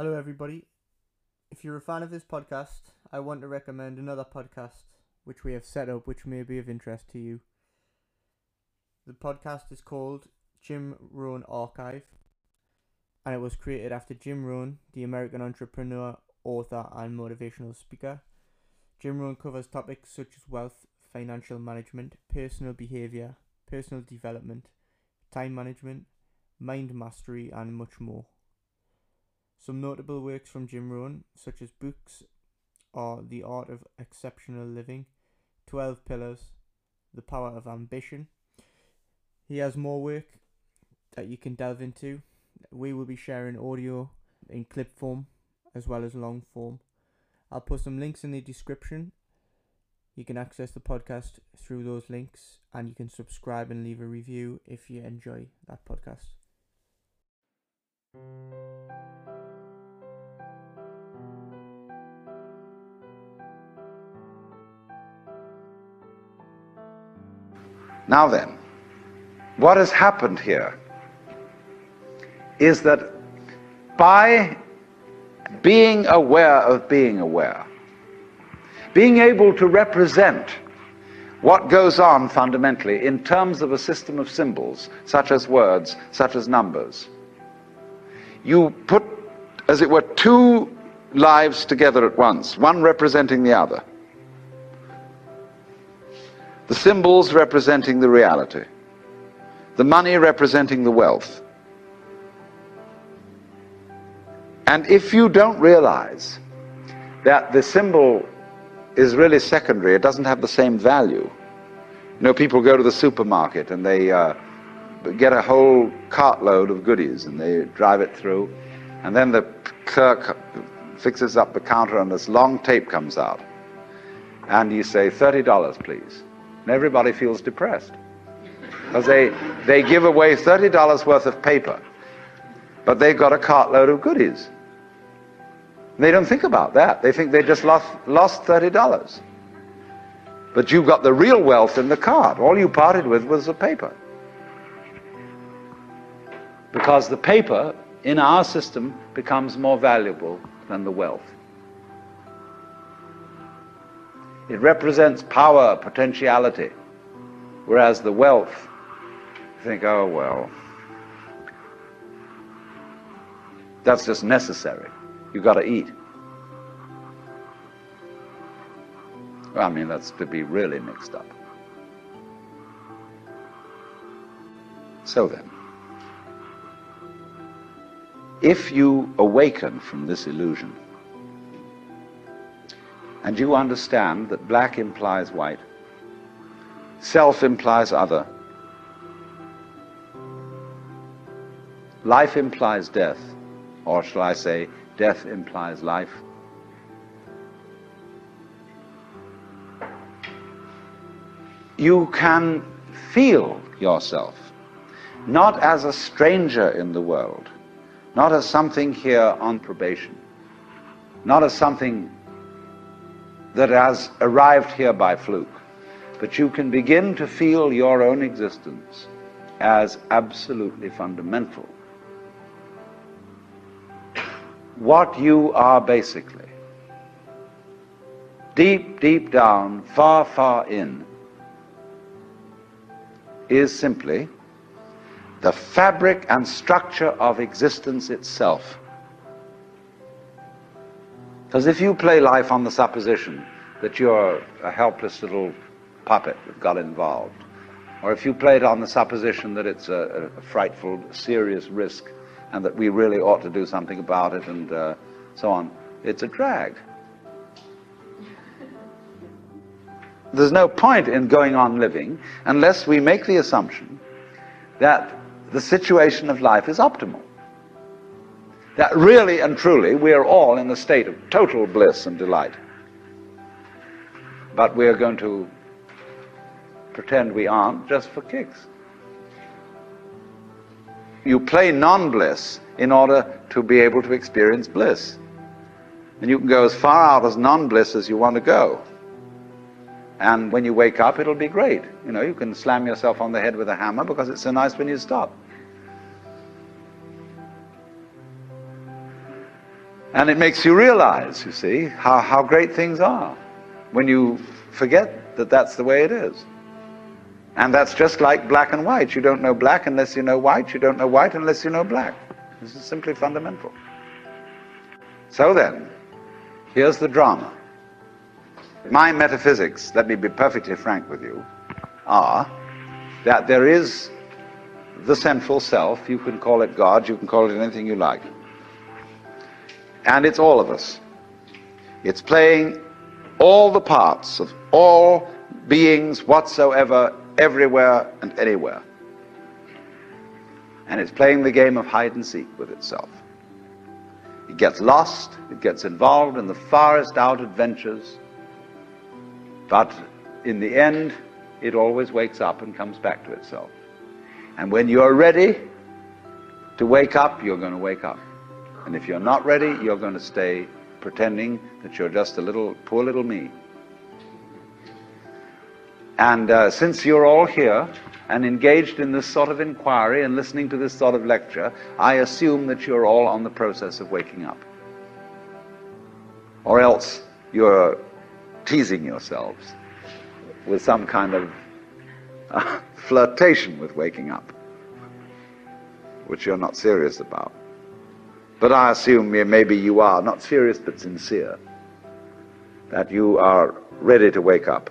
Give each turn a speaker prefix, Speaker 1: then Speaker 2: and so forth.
Speaker 1: Hello, everybody. If you're a fan of this podcast, I want to recommend another podcast which we have set up which may be of interest to you. The podcast is called Jim Rohn Archive and it was created after Jim Rohn, the American entrepreneur, author, and motivational speaker. Jim Rohn covers topics such as wealth, financial management, personal behavior, personal development, time management, mind mastery, and much more. Some notable works from Jim Rohn, such as books, are The Art of Exceptional Living, 12 Pillars, The Power of Ambition. He has more work that you can delve into. We will be sharing audio in clip form as well as long form. I'll put some links in the description. You can access the podcast through those links and you can subscribe and leave a review if you enjoy that podcast.
Speaker 2: Now then, what has happened here is that by being aware of being aware, being able to represent what goes on fundamentally in terms of a system of symbols, such as words, such as numbers, you put, as it were, two lives together at once, one representing the other the symbols representing the reality, the money representing the wealth. And if you don't realize that the symbol is really secondary, it doesn't have the same value. You know, people go to the supermarket and they uh, get a whole cartload of goodies and they drive it through, and then the clerk fixes up the counter and this long tape comes out. And you say, $30, please and everybody feels depressed because they, they give away $30 worth of paper, but they've got a cartload of goodies. And they don't think about that. They think they just lost, lost $30. But you've got the real wealth in the cart. All you parted with was the paper. Because the paper in our system becomes more valuable than the wealth. It represents power, potentiality. Whereas the wealth, you think, oh, well, that's just necessary. You've got to eat. I mean, that's to be really mixed up. So then, if you awaken from this illusion, and you understand that black implies white, self implies other, life implies death, or shall I say, death implies life. You can feel yourself not as a stranger in the world, not as something here on probation, not as something that has arrived here by fluke, but you can begin to feel your own existence as absolutely fundamental. What you are basically, deep, deep down, far, far in, is simply the fabric and structure of existence itself. Because if you play life on the supposition that you're a helpless little puppet that got involved, or if you play it on the supposition that it's a, a frightful, serious risk and that we really ought to do something about it and uh, so on, it's a drag. There's no point in going on living unless we make the assumption that the situation of life is optimal that really and truly we are all in a state of total bliss and delight. But we are going to pretend we aren't just for kicks. You play non bliss in order to be able to experience bliss. And you can go as far out as non bliss as you want to go. And when you wake up, it'll be great. You know, you can slam yourself on the head with a hammer because it's so nice when you stop. And it makes you realize, you see, how, how great things are when you forget that that's the way it is. And that's just like black and white. You don't know black unless you know white. You don't know white unless you know black. This is simply fundamental. So then, here's the drama. My metaphysics, let me be perfectly frank with you, are that there is the central self. You can call it God, you can call it anything you like. And it's all of us. It's playing all the parts of all beings whatsoever, everywhere and anywhere. And it's playing the game of hide and seek with itself. It gets lost, it gets involved in the farthest out adventures, but in the end, it always wakes up and comes back to itself. And when you're ready to wake up, you're going to wake up. And if you're not ready, you're going to stay pretending that you're just a little, poor little me. And uh, since you're all here and engaged in this sort of inquiry and listening to this sort of lecture, I assume that you're all on the process of waking up. Or else you're teasing yourselves with some kind of uh, flirtation with waking up, which you're not serious about. But I assume maybe you are, not serious but sincere, that you are ready to wake up.